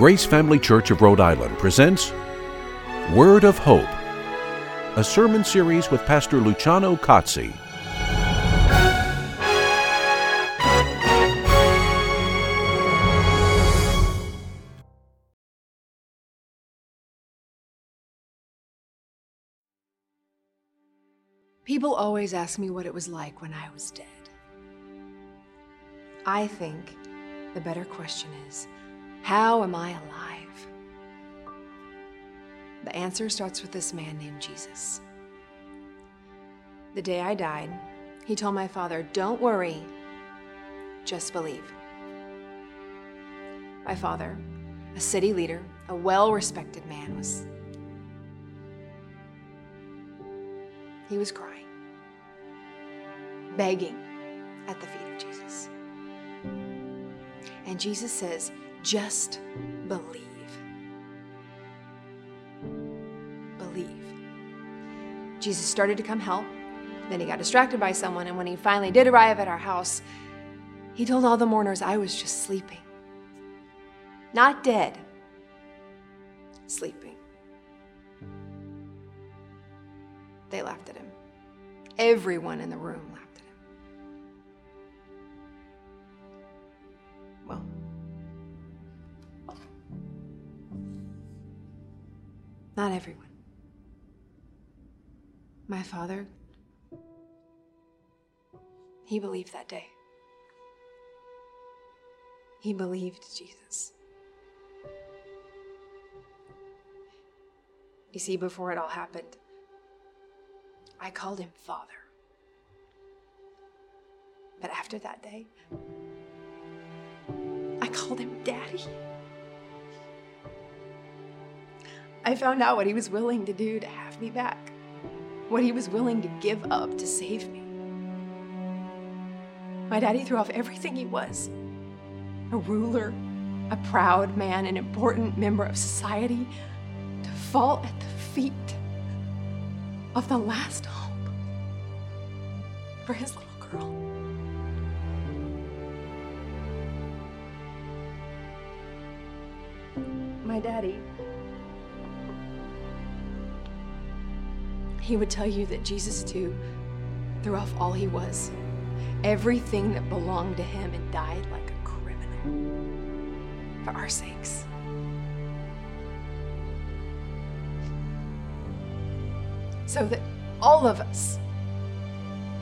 Grace Family Church of Rhode Island presents Word of Hope, a sermon series with Pastor Luciano Cozzi. People always ask me what it was like when I was dead. I think the better question is how am I alive? The answer starts with this man named Jesus. The day I died, he told my father, Don't worry, just believe. My father, a city leader, a well respected man, was. He was crying, begging at the feet of Jesus. And Jesus says, just believe. Believe. Jesus started to come help. Then he got distracted by someone, and when he finally did arrive at our house, he told all the mourners I was just sleeping. Not dead, sleeping. They laughed at him. Everyone in the room laughed at him. Well, not everyone. My father, he believed that day. He believed Jesus. You see, before it all happened, I called him Father. But after that day, I called him Daddy. I found out what he was willing to do to have me back, what he was willing to give up to save me. My daddy threw off everything he was a ruler, a proud man, an important member of society to fall at the feet of the last hope for his little girl. My daddy, he would tell you that Jesus, too, threw off all he was, everything that belonged to him, and died like a criminal for our sakes. so that all of us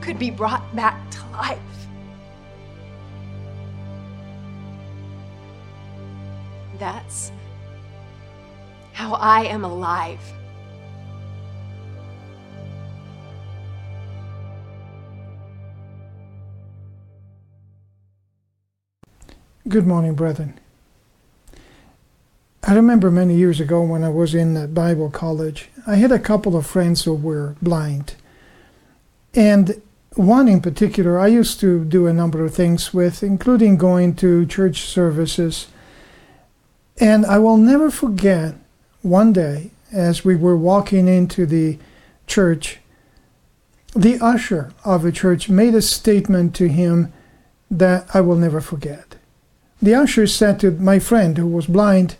could be brought back to life. That's how I am alive. Good morning, brethren. I remember many years ago when I was in Bible college, I had a couple of friends who were blind. And one in particular, I used to do a number of things with, including going to church services. And I will never forget one day as we were walking into the church, the usher of the church made a statement to him that I will never forget. The usher said to my friend who was blind,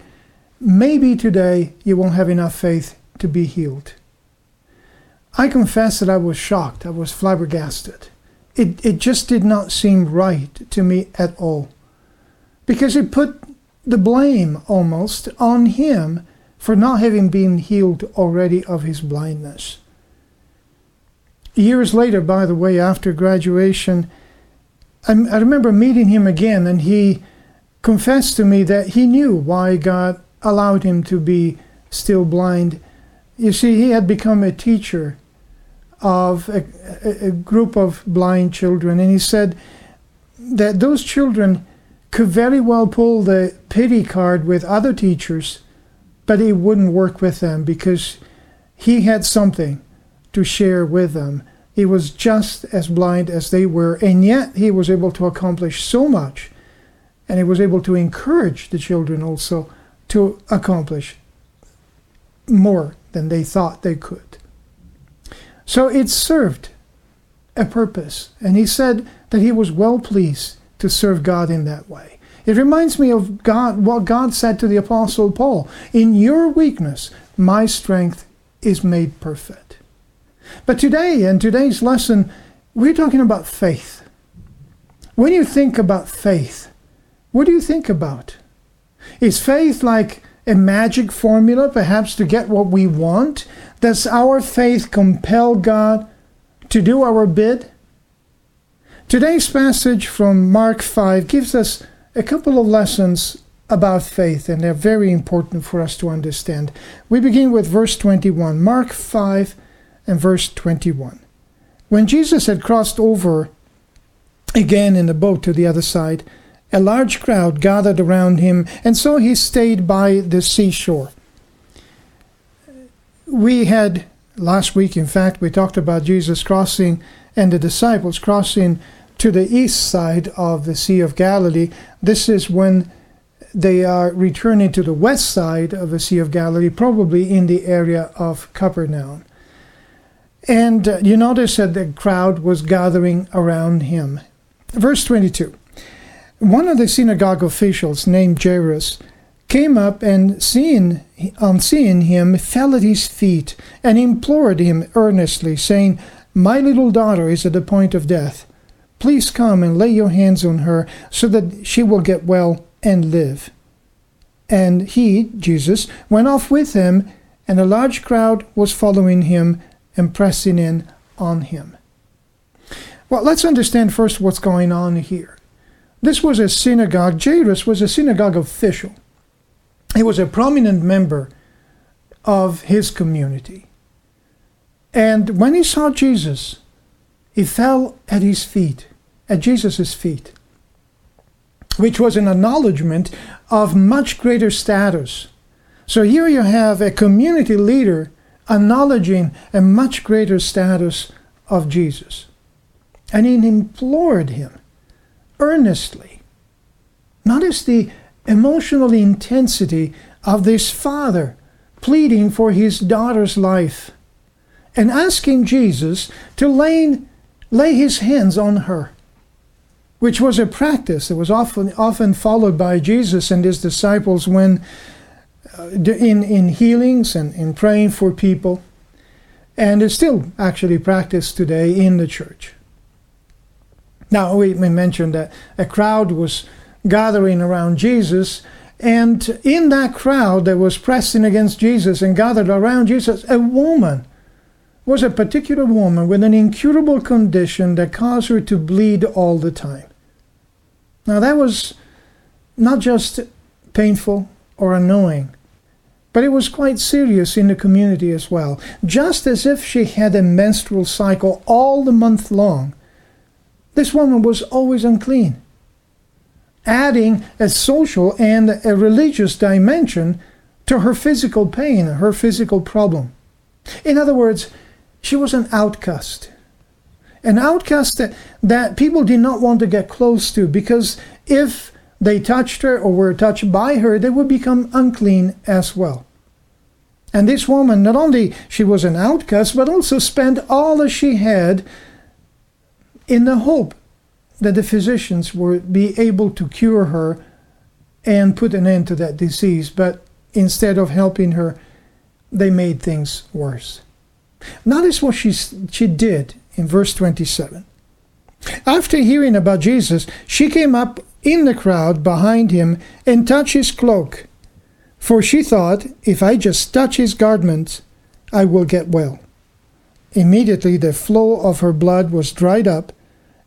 Maybe today you won't have enough faith to be healed. I confess that I was shocked, I was flabbergasted. It, it just did not seem right to me at all. Because it put the blame almost on him for not having been healed already of his blindness. Years later, by the way, after graduation, I, I remember meeting him again, and he confessed to me that he knew why God allowed him to be still blind. You see, he had become a teacher of a, a, group of blind children, and he said that those children could very well pull the pity card with other teachers, but it wouldn't work with them because he had something to share with them. He was just as blind as they were, and yet he was able to accomplish so much, and he was able to encourage the children also to accomplish more than they thought they could. So it served a purpose, and he said that he was well pleased to serve God in that way. It reminds me of God, what God said to the Apostle Paul In your weakness, my strength is made perfect. But today, in today's lesson, we're talking about faith. When you think about faith, what do you think about? Is faith like a magic formula, perhaps to get what we want? Does our faith compel God to do our bid? Today's passage from Mark 5 gives us a couple of lessons about faith, and they're very important for us to understand. We begin with verse 21, Mark 5 and verse 21. When Jesus had crossed over again in the boat to the other side, a large crowd gathered around him, and so he stayed by the seashore. We had last week, in fact, we talked about Jesus crossing and the disciples crossing to the east side of the Sea of Galilee. This is when they are returning to the west side of the Sea of Galilee, probably in the area of Capernaum. And uh, you notice that the crowd was gathering around him. Verse 22 One of the synagogue officials, named Jairus, came up and seeing, on seeing him fell at his feet and implored him earnestly, saying, My little daughter is at the point of death. Please come and lay your hands on her so that she will get well and live. And he, Jesus, went off with him, and a large crowd was following him and pressing in on him. Well, let's understand first what's going on here. This was a synagogue. Jairus was a synagogue official. He was a prominent member of his community. And when he saw Jesus, he fell at his feet, at Jesus' feet, which was an acknowledgement of much greater status. So here you have a community leader acknowledging a much greater status of Jesus. And he implored him earnestly. Notice the emotional intensity of this father pleading for his daughter's life and asking Jesus to lay, lay his hands on her, which was a practice that was often, often followed by Jesus and his disciples when uh, in, in healings and in praying for people, and is still actually practiced today in the church. Now, we mentioned that a crowd was gathering around Jesus. And in that crowd that was pressing against Jesus and gathered around Jesus, a woman was a particular woman with an incurable condition that caused her to bleed all the time. Now, that was not just painful or annoying, but it was quite serious in the community as well. Just as if she had a menstrual cycle all the month long, this woman was always unclean adding a social and a religious dimension to her physical pain, her physical problem. In other words, she was an outcast. An outcast that, that people did not want to get close to because if they touched her or were touched by her, they would become unclean as well. And this woman, not only she was an outcast, but also spent all that she had in the hope that the physicians would be able to cure her and put an end to that disease, but instead of helping her, they made things worse. Notice what she, she did in verse 27. After hearing about Jesus, she came up in the crowd behind him and touched his cloak, for she thought, if I just touch his garments, I will get well. Immediately the flow of her blood was dried up,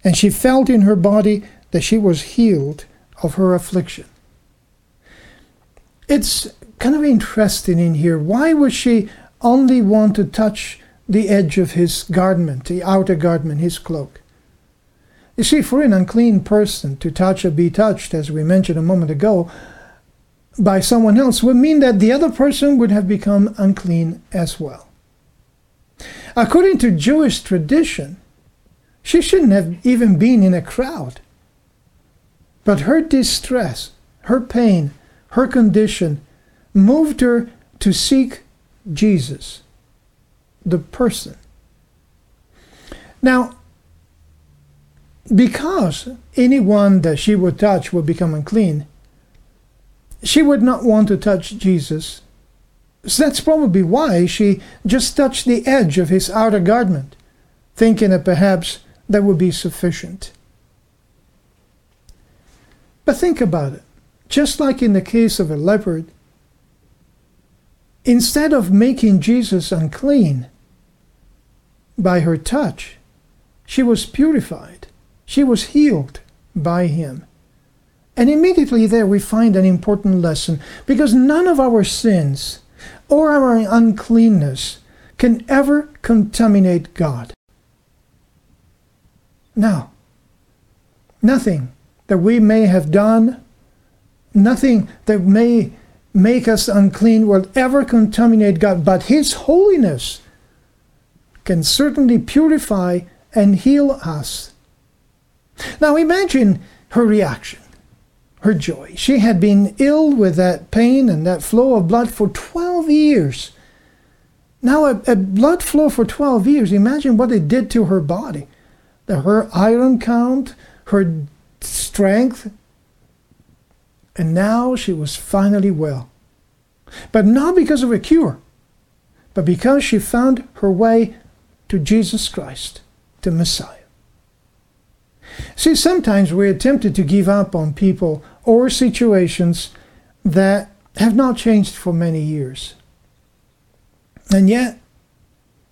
and she felt in her body that she was healed of her affliction. It's kind of interesting in here. Why would she only want to touch the edge of his garment, the outer garment, his cloak? You see, for an unclean person to touch or be touched, as we mentioned a moment ago, by someone else would mean that the other person would have become unclean as well. According to Jewish tradition, she shouldn't have even been in a crowd. But her distress, her pain, her condition moved her to seek Jesus, the person. Now, because anyone that she would touch would become unclean, she would not want to touch Jesus. So that's probably why she just touched the edge of his outer garment, thinking that perhaps that would be sufficient. But think about it. Just like in the case of a leopard, instead of making Jesus unclean by her touch, she was purified. She was healed by him. And immediately there we find an important lesson because none of our sins or our uncleanness can ever contaminate God. Now, nothing that we may have done, nothing that may make us unclean will ever contaminate God, but His holiness can certainly purify and heal us. Now imagine her reaction, her joy. She had been ill with that pain and that flow of blood for 12 years. Now, a, a blood flow for 12 years, imagine what it did to her body. The, her iron count, her strength, and now she was finally well. But not because of a cure, but because she found her way to Jesus Christ, to Messiah. See, sometimes we're tempted to give up on people or situations that have not changed for many years. And yet,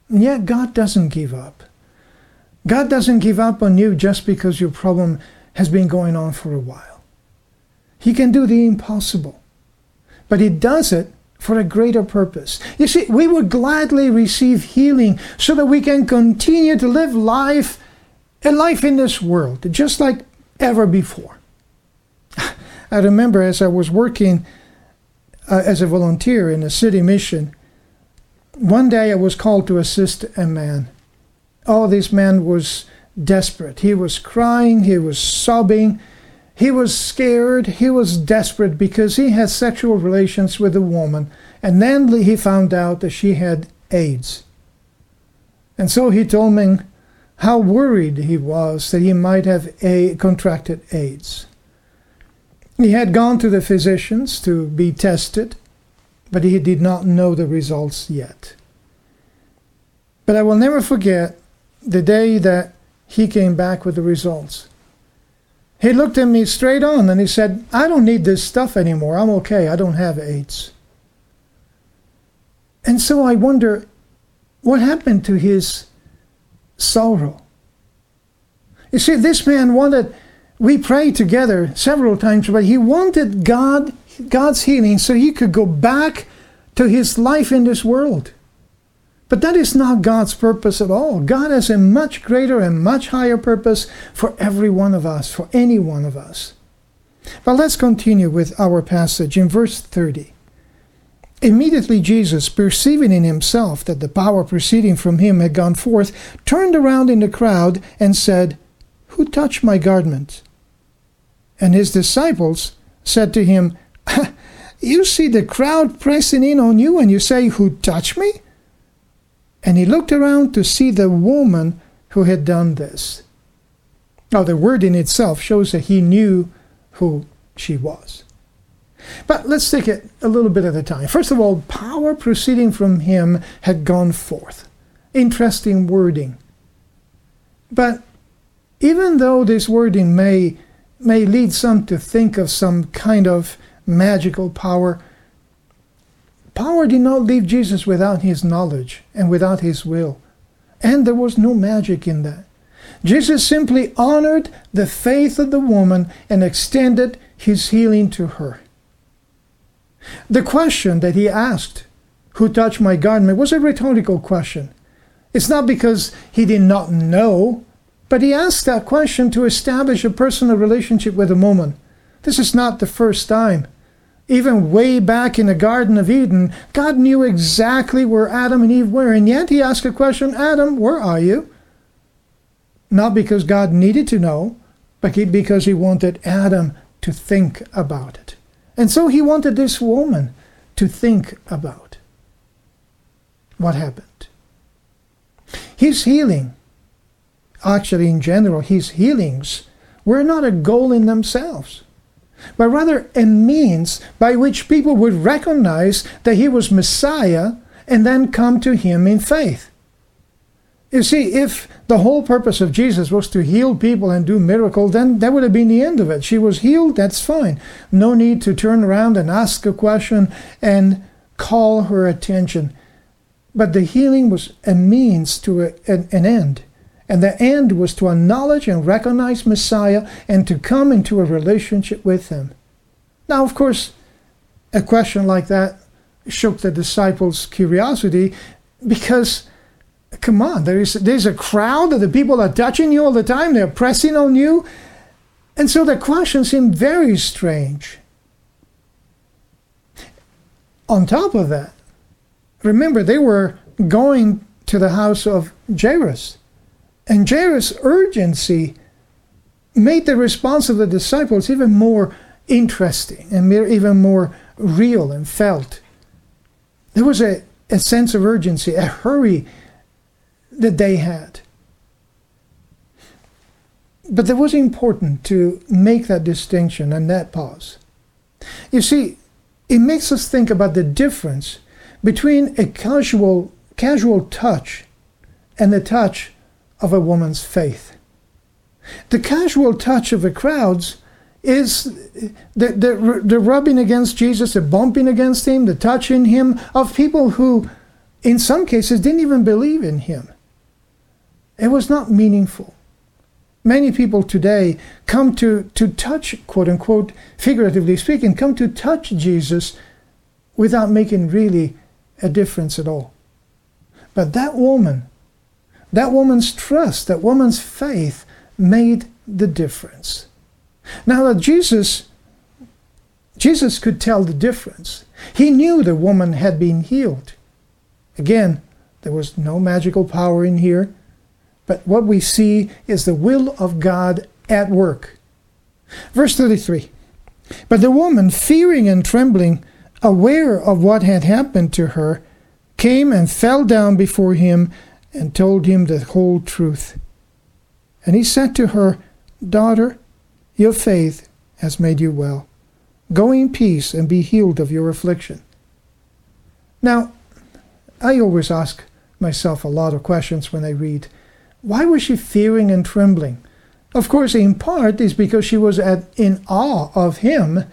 and yet God doesn't give up. God doesn't give up on you just because your problem has been going on for a while. He can do the impossible, but He does it for a greater purpose. You see, we would gladly receive healing so that we can continue to live life, a life in this world, just like ever before. I remember as I was working uh, as a volunteer in a city mission, one day I was called to assist a man. Oh, this man was desperate. He was crying, he was sobbing, he was scared, he was desperate because he had sexual relations with a woman, and then he found out that she had AIDS. And so he told me how worried he was that he might have a, contracted AIDS. He had gone to the physicians to be tested, but he did not know the results yet. But I will never forget the day that he came back with the results. He looked at me straight on and he said, I don't need this stuff anymore. I'm okay. I don't have AIDS. And so I wonder what happened to his sorrow. You see, this man wanted, we prayed together several times, but he wanted God, God's healing so he could go back to his life in this world. But that is not God's purpose at all. God has a much greater and much higher purpose for every one of us, for any one of us. But let's continue with our passage in verse 30. Immediately Jesus, perceiving in himself that the power proceeding from him had gone forth, turned around in the crowd and said, Who touched my garment? And his disciples said to him, You see the crowd pressing in on you, and you say, Who touched me? And he looked around to see the woman who had done this. Now, the word in itself shows that he knew who she was. But let's take it a little bit at a time. First of all, power proceeding from him had gone forth. Interesting wording. But even though this wording may, may lead some to think of some kind of magical power, Power did not leave Jesus without his knowledge and without his will. And there was no magic in that. Jesus simply honored the faith of the woman and extended his healing to her. The question that he asked, Who touched my garment, was a rhetorical question. It's not because he did not know, but he asked that question to establish a personal relationship with the woman. This is not the first time even way back in the Garden of Eden, God knew exactly where Adam and Eve were, and yet he asked a question Adam, where are you? Not because God needed to know, but because he wanted Adam to think about it. And so he wanted this woman to think about what happened. His healing, actually, in general, his healings were not a goal in themselves. But rather a means by which people would recognize that he was Messiah and then come to him in faith. You see, if the whole purpose of Jesus was to heal people and do miracles, then that would have been the end of it. She was healed, that's fine. No need to turn around and ask a question and call her attention. But the healing was a means to a, an, an end. And the end was to acknowledge and recognize Messiah and to come into a relationship with him. Now, of course, a question like that shook the disciples' curiosity because, come on, there is, there's a crowd that the people are touching you all the time, they're pressing on you. And so the question seemed very strange. On top of that, remember, they were going to the house of Jairus. And Jairus' urgency made the response of the disciples even more interesting and even more real and felt. There was a, a sense of urgency, a hurry that they had. But it was important to make that distinction and that pause. You see, it makes us think about the difference between a casual, casual touch and the touch of a woman's faith. The casual touch of the crowds is the, the, the rubbing against Jesus, the bumping against him, the touching him of people who, in some cases, didn't even believe in him. It was not meaningful. Many people today come to, to touch, quote unquote, figuratively speaking, come to touch Jesus without making really a difference at all. But that woman that woman's trust, that woman's faith made the difference. Now that Jesus Jesus could tell the difference. He knew the woman had been healed. Again, there was no magical power in here, but what we see is the will of God at work. Verse 33 But the woman, fearing and trembling, aware of what had happened to her, came and fell down before him and told him the whole truth. And he said to her, Daughter, your faith has made you well. Go in peace and be healed of your affliction. Now, I always ask myself a lot of questions when I read, why was she fearing and trembling? Of course, in part is because she was at, in awe of him,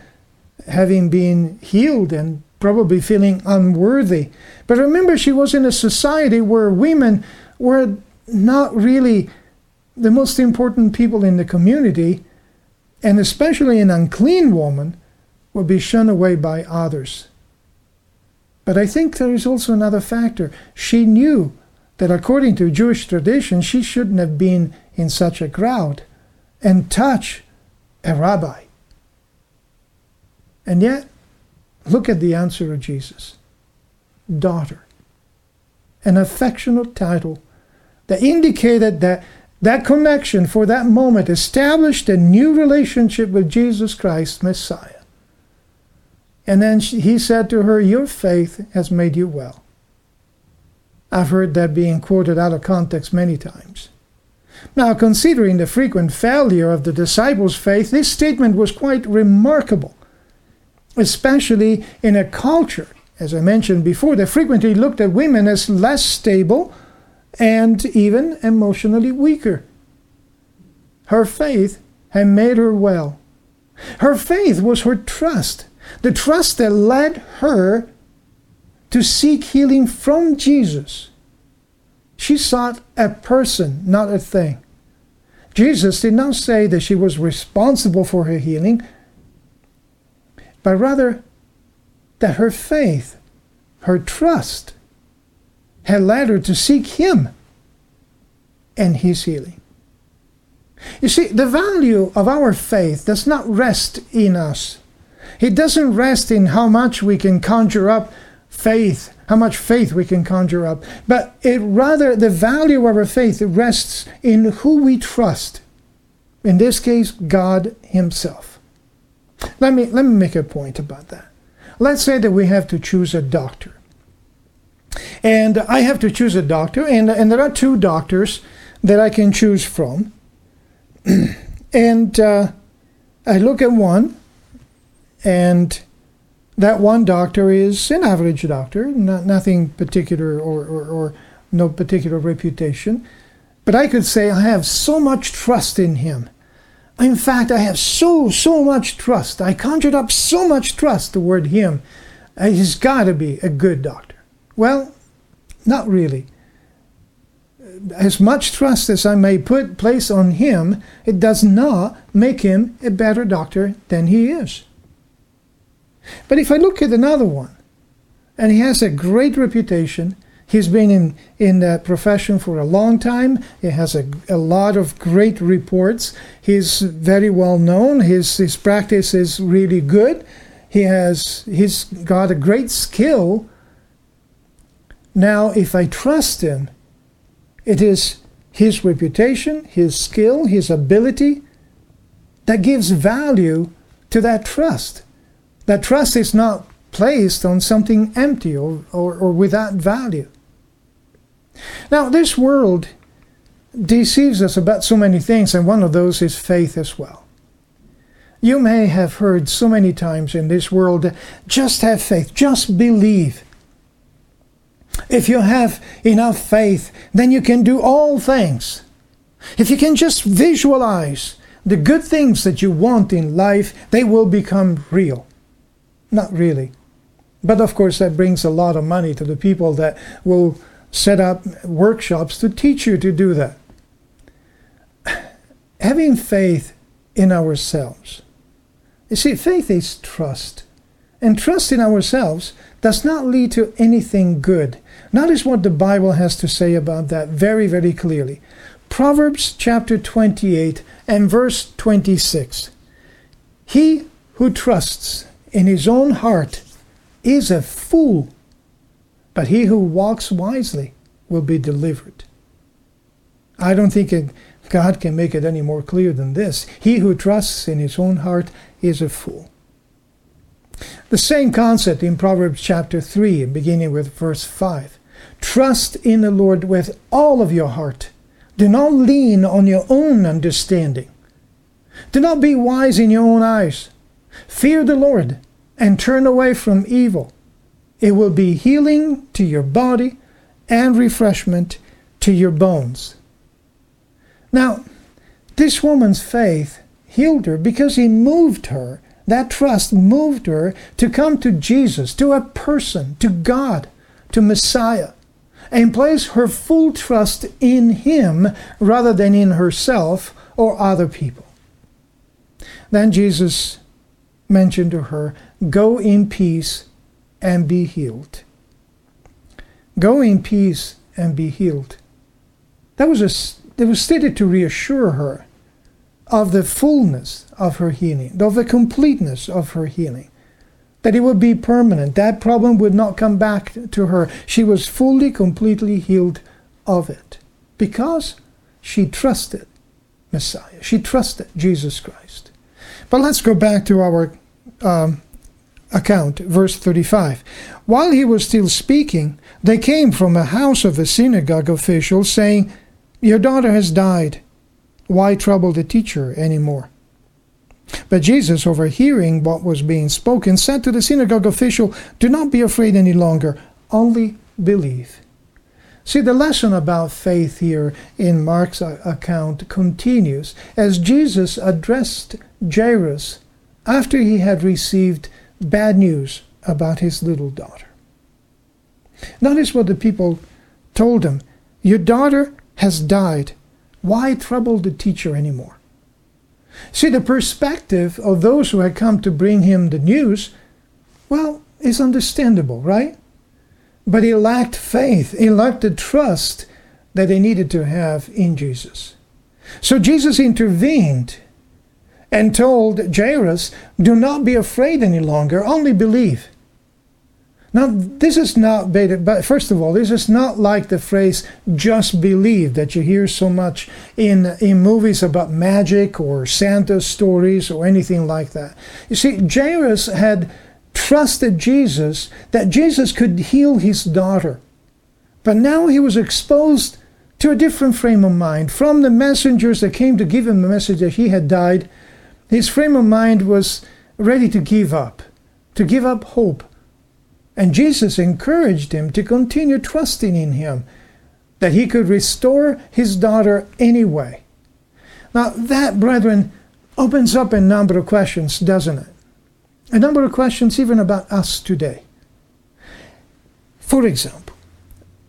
having been healed and probably feeling unworthy. But remember, she was in a society where women were not really the most important people in the community, and especially an unclean woman would be shunned away by others. But I think there is also another factor. She knew that according to Jewish tradition, she shouldn't have been in such a crowd and touch a rabbi. And yet, Look at the answer of Jesus Daughter. An affectionate title that indicated that that connection for that moment established a new relationship with Jesus Christ, Messiah. And then she, he said to her, Your faith has made you well. I've heard that being quoted out of context many times. Now, considering the frequent failure of the disciples' faith, this statement was quite remarkable especially in a culture, as I mentioned before, they frequently looked at women as less stable and even emotionally weaker. Her faith had made her well. Her faith was her trust, the trust that led her to seek healing from Jesus. She sought a person, not a thing. Jesus did not say that she was responsible for her healing, but rather that her faith, her trust, had led her to seek Him and His healing. You see, the value of our faith does not rest in us. It doesn't rest in how much we can conjure up faith, how much faith we can conjure up, but it rather the value of our faith rests in who we trust. In this case, God Himself. Let me, let me make a point about that. Let's say that we have to choose a doctor. And I have to choose a doctor, and, and there are two doctors that I can choose from. and uh, I look at one, and that one doctor is an average doctor, not, nothing particular or, or, or no particular reputation. But I could say I have so much trust in him. In fact, I have so, so much trust. I conjured up so much trust toward him. Uh, he's got to be a good doctor. Well, not really. As much trust as I may put place on him, it does not make him a better doctor than he is. But if I look at another one, and he has a great reputation, he's been in, in that profession for a long time, he has a, a lot of great reports, he's very well known, his, his practice is really good, he has he's got a great skill. Now, if I trust him, it is his reputation, his skill, his ability that gives value to that trust. That trust is not placed on something empty or, or, or without value. Now, this world deceives us about so many things, and one of those is faith as well. You may have heard so many times in this world just have faith, just believe. If you have enough faith, then you can do all things. If you can just visualize the good things that you want in life, they will become real. Not really. But of course, that brings a lot of money to the people that will set up workshops to teach you to do that. Having faith in ourselves. You see, faith is trust. And trust in ourselves does not lead to anything good. Notice what the Bible has to say about that very, very clearly. Proverbs chapter 28 and verse 26. He who trusts in his own heart is a fool, but he who walks wisely will be delivered. I don't think it, God can make it any more clear than this. He who trusts in his own heart is a fool. The same concept in Proverbs chapter 3, beginning with verse 5. Trust in the Lord with all of your heart. Do not lean on your own understanding. Do not be wise in your own eyes. Fear the Lord and turn away from evil. It will be healing to your body and refreshment to your bones. Now, this woman's faith healed her because he moved her. That trust moved her to come to Jesus, to a person, to God, to Messiah, and place her full trust in him rather than in herself or other people. Then Jesus mentioned to her, Go in peace and be healed. Go in peace and be healed. That was a, it was stated to reassure her of the fullness of her healing, of the completeness of her healing, that it would be permanent. That problem would not come back to her. She was fully, completely healed of it because she trusted Messiah. She trusted Jesus Christ. But let's go back to our um, account, verse 35. While he was still speaking, they came from a house of a synagogue official, saying, Your daughter has died. Why trouble the teacher any more? But Jesus, overhearing what was being spoken, said to the synagogue official, Do not be afraid any longer, only believe. See, the lesson about faith here in Mark's uh, account continues as Jesus addressed Jairus after he had received bad news about his little daughter. Notice what the people told him Your daughter has died. Why trouble the teacher anymore? See, the perspective of those who had come to bring him the news, well, is understandable, right? But he lacked faith, he lacked the trust that they needed to have in Jesus. So Jesus intervened and told Jairus, Do not be afraid any longer, only believe. Now, this is not, but first of all, this is not like the phrase just believe that you hear so much in, in movies about magic or Santa stories or anything like that. You see, Jairus had trusted Jesus that Jesus could heal his daughter. But now he was exposed to a different frame of mind from the messengers that came to give him the message that he had died his frame of mind was ready to give up, to give up hope. And Jesus encouraged him to continue trusting in him, that he could restore his daughter anyway. Now, that, brethren, opens up a number of questions, doesn't it? A number of questions even about us today. For example,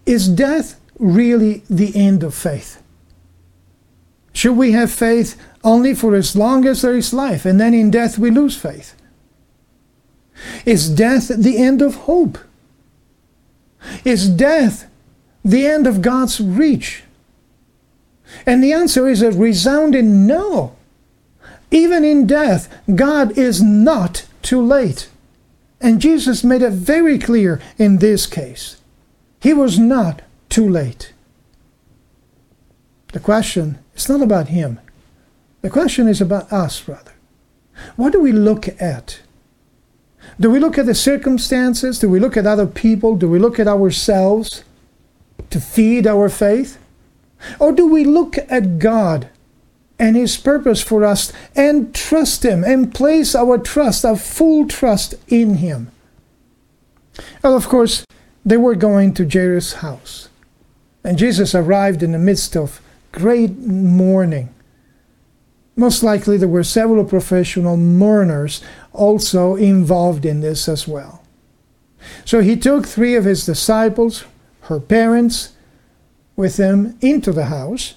is death really the end of faith? Should we have faith only for as long as there is life, and then in death we lose faith? Is death the end of hope? Is death the end of God's reach? And the answer is a resounding no. Even in death, God is not too late. And Jesus made it very clear in this case. He was not too late. The question is not about him. The question is about us, rather. What do we look at? Do we look at the circumstances? Do we look at other people? Do we look at ourselves to feed our faith? Or do we look at God and His purpose for us and trust Him and place our trust, our full trust in Him? Well, of course, they were going to Jairus' house. And Jesus arrived in the midst of great mourning. Most likely, there were several professional mourners also involved in this as well. So he took three of his disciples, her parents, with him into the house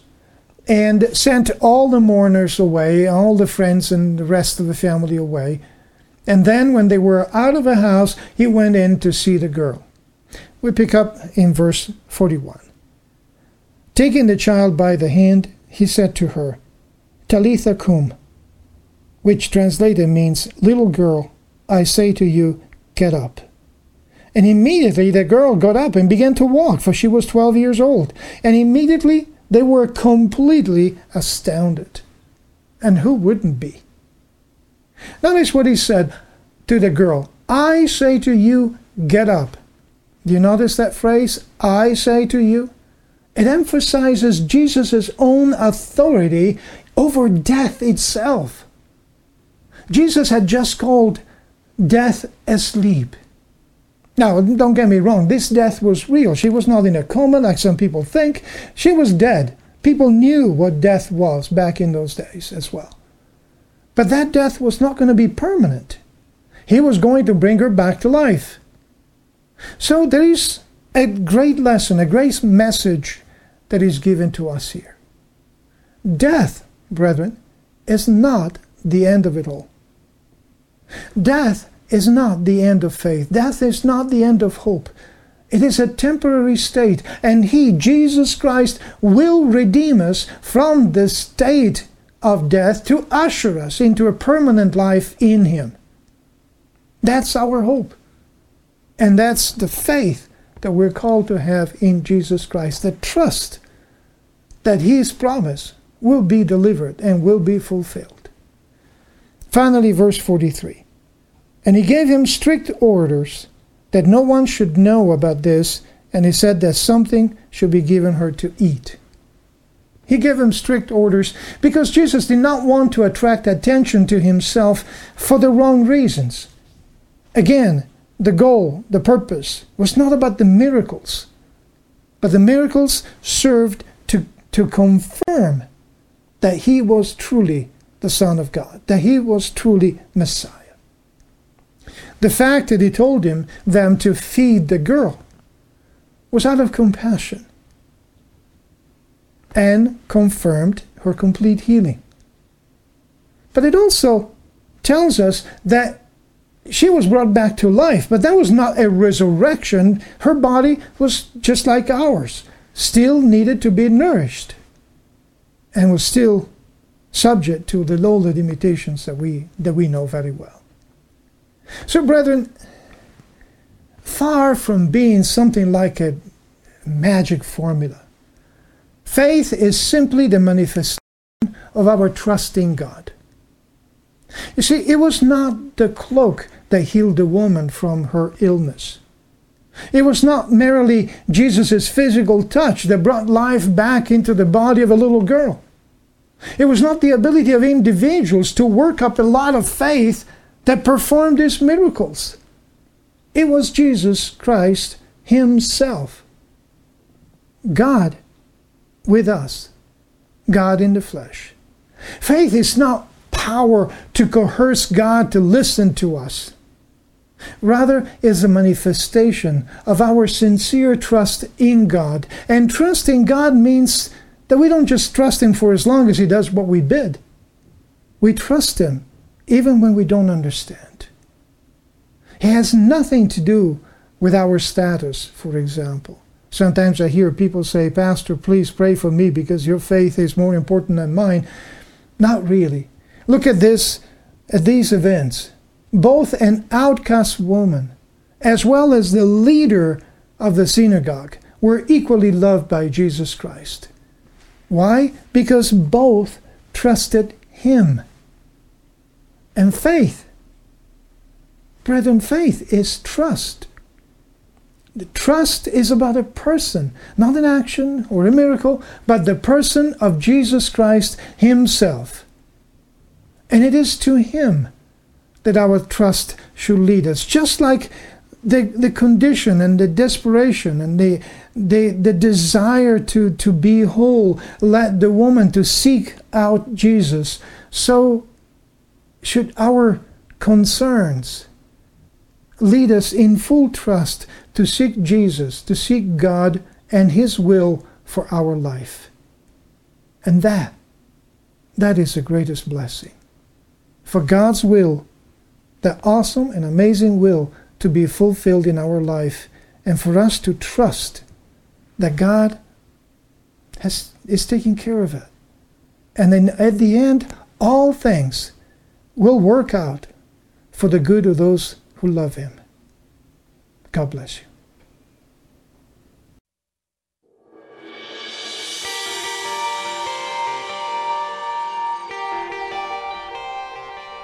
and sent all the mourners away, all the friends and the rest of the family away. And then, when they were out of the house, he went in to see the girl. We pick up in verse 41. Taking the child by the hand, he said to her, Talitha kum, which translated means, Little girl, I say to you, get up. And immediately the girl got up and began to walk, for she was 12 years old. And immediately they were completely astounded. And who wouldn't be? Notice what he said to the girl I say to you, get up. Do you notice that phrase? I say to you? It emphasizes Jesus' own authority over death itself. Jesus had just called death asleep. Now, don't get me wrong, this death was real. She was not in a coma like some people think. She was dead. People knew what death was back in those days as well. But that death was not going to be permanent. He was going to bring her back to life. So there is a great lesson, a great message that is given to us here. Death, brethren, is not the end of it all. Death is not the end of faith. Death is not the end of hope. It is a temporary state, and He, Jesus Christ, will redeem us from the state of death to usher us into a permanent life in Him. That's our hope. And that's the faith that we're called to have in Jesus Christ, the trust that His promise will be delivered and will be fulfilled. Finally, verse 43. And he gave him strict orders that no one should know about this, and he said that something should be given her to eat. He gave him strict orders because Jesus did not want to attract attention to himself for the wrong reasons. Again, the goal, the purpose, was not about the miracles, but the miracles served to, to confirm that he was truly the Son of God, that he was truly Messiah. The fact that he told him them to feed the girl was out of compassion and confirmed her complete healing. But it also tells us that she was brought back to life, but that was not a resurrection. Her body was just like ours, still needed to be nourished, and was still subject to the low limitations that we, that we know very well. So, brethren, far from being something like a magic formula, faith is simply the manifestation of our trust in God. You see, it was not the cloak that healed the woman from her illness. It was not merely Jesus' physical touch that brought life back into the body of a little girl. It was not the ability of individuals to work up a lot of faith that performed these miracles. It was Jesus Christ Himself. God with us, God in the flesh. Faith is not power to coerce God to listen to us. Rather, is a manifestation of our sincere trust in God. And trust in God means that we don't just trust Him for as long as He does what we bid. We trust Him even when we don't understand. It has nothing to do with our status, for example. Sometimes I hear people say, Pastor, please pray for me because your faith is more important than mine. Not really. Look at this, at these events. Both an outcast woman as well as the leader of the synagogue were equally loved by Jesus Christ. Why? Because both trusted him. And faith, brethren, faith is trust. The trust is about a person, not an action or a miracle, but the person of Jesus Christ Himself. And it is to Him that our trust should lead us. Just like the, the condition and the desperation and the, the, the desire to, to be whole led the woman to seek out Jesus, so should our concerns lead us in full trust to seek Jesus, to seek God and His will for our life. And that, that is the greatest blessing for God's will, the awesome and amazing will to be fulfilled in our life, and for us to trust that God has, is taking care of it. And then at the end, all things will work out for the good of those who love Him. God bless you.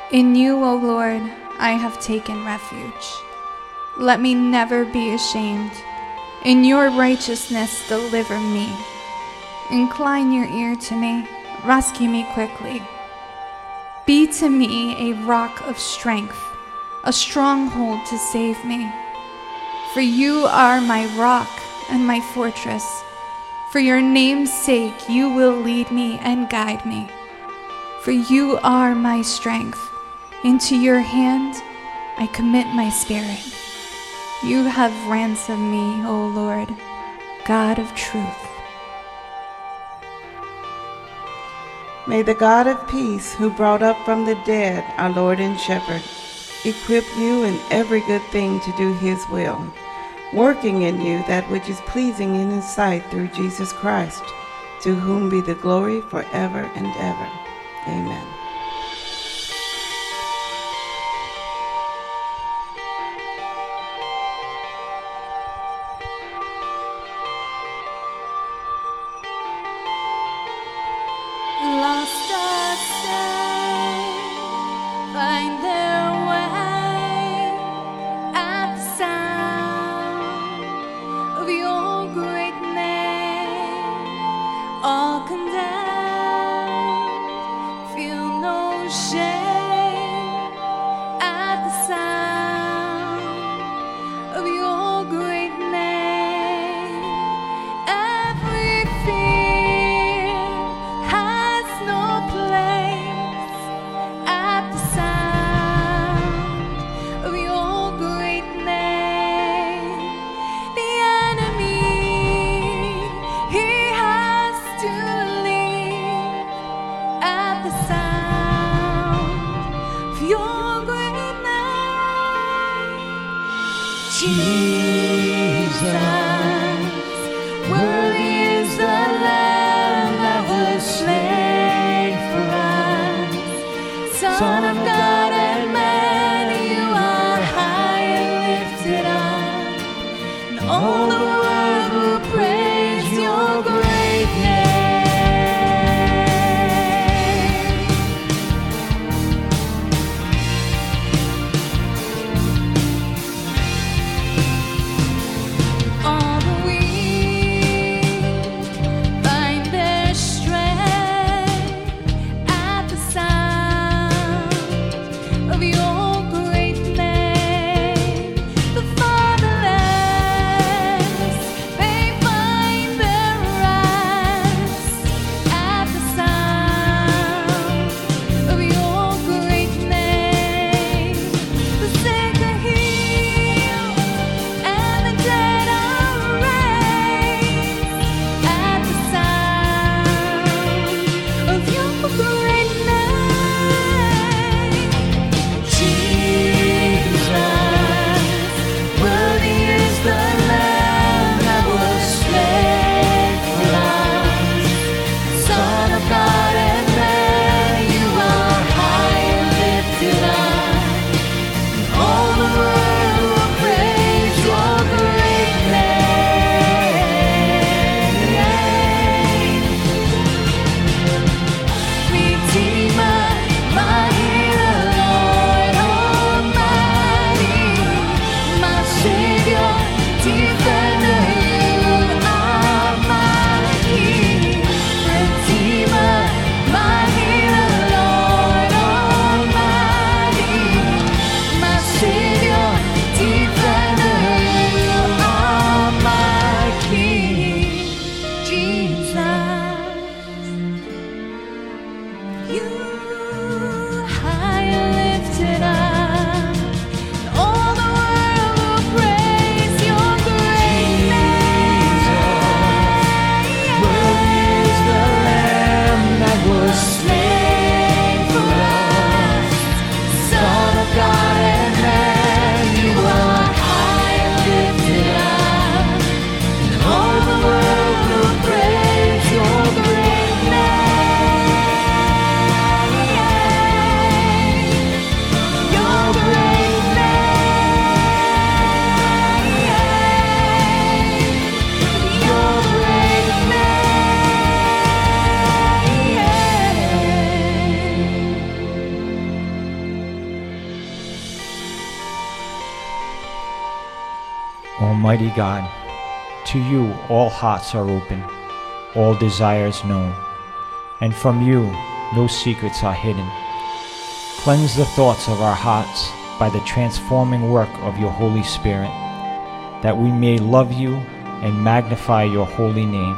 In you, O Lord, I have taken refuge. Let me never be ashamed. In your righteousness, deliver me. Incline your ear to me, rescue me quickly. Be to me a rock of strength, a stronghold to save me. For you are my rock and my fortress. For your name's sake, you will lead me and guide me. For you are my strength. Into your hand I commit my spirit. You have ransomed me, O Lord, God of truth. May the God of peace, who brought up from the dead our Lord and Shepherd, equip you in every good thing to do his will, working in you that which is pleasing in his sight through Jesus Christ, to whom be the glory forever and ever. Amen. Almighty God, to you all hearts are open, all desires known, and from you no secrets are hidden. Cleanse the thoughts of our hearts by the transforming work of your Holy Spirit, that we may love you and magnify your holy name,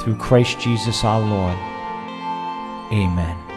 through Christ Jesus our Lord. Amen.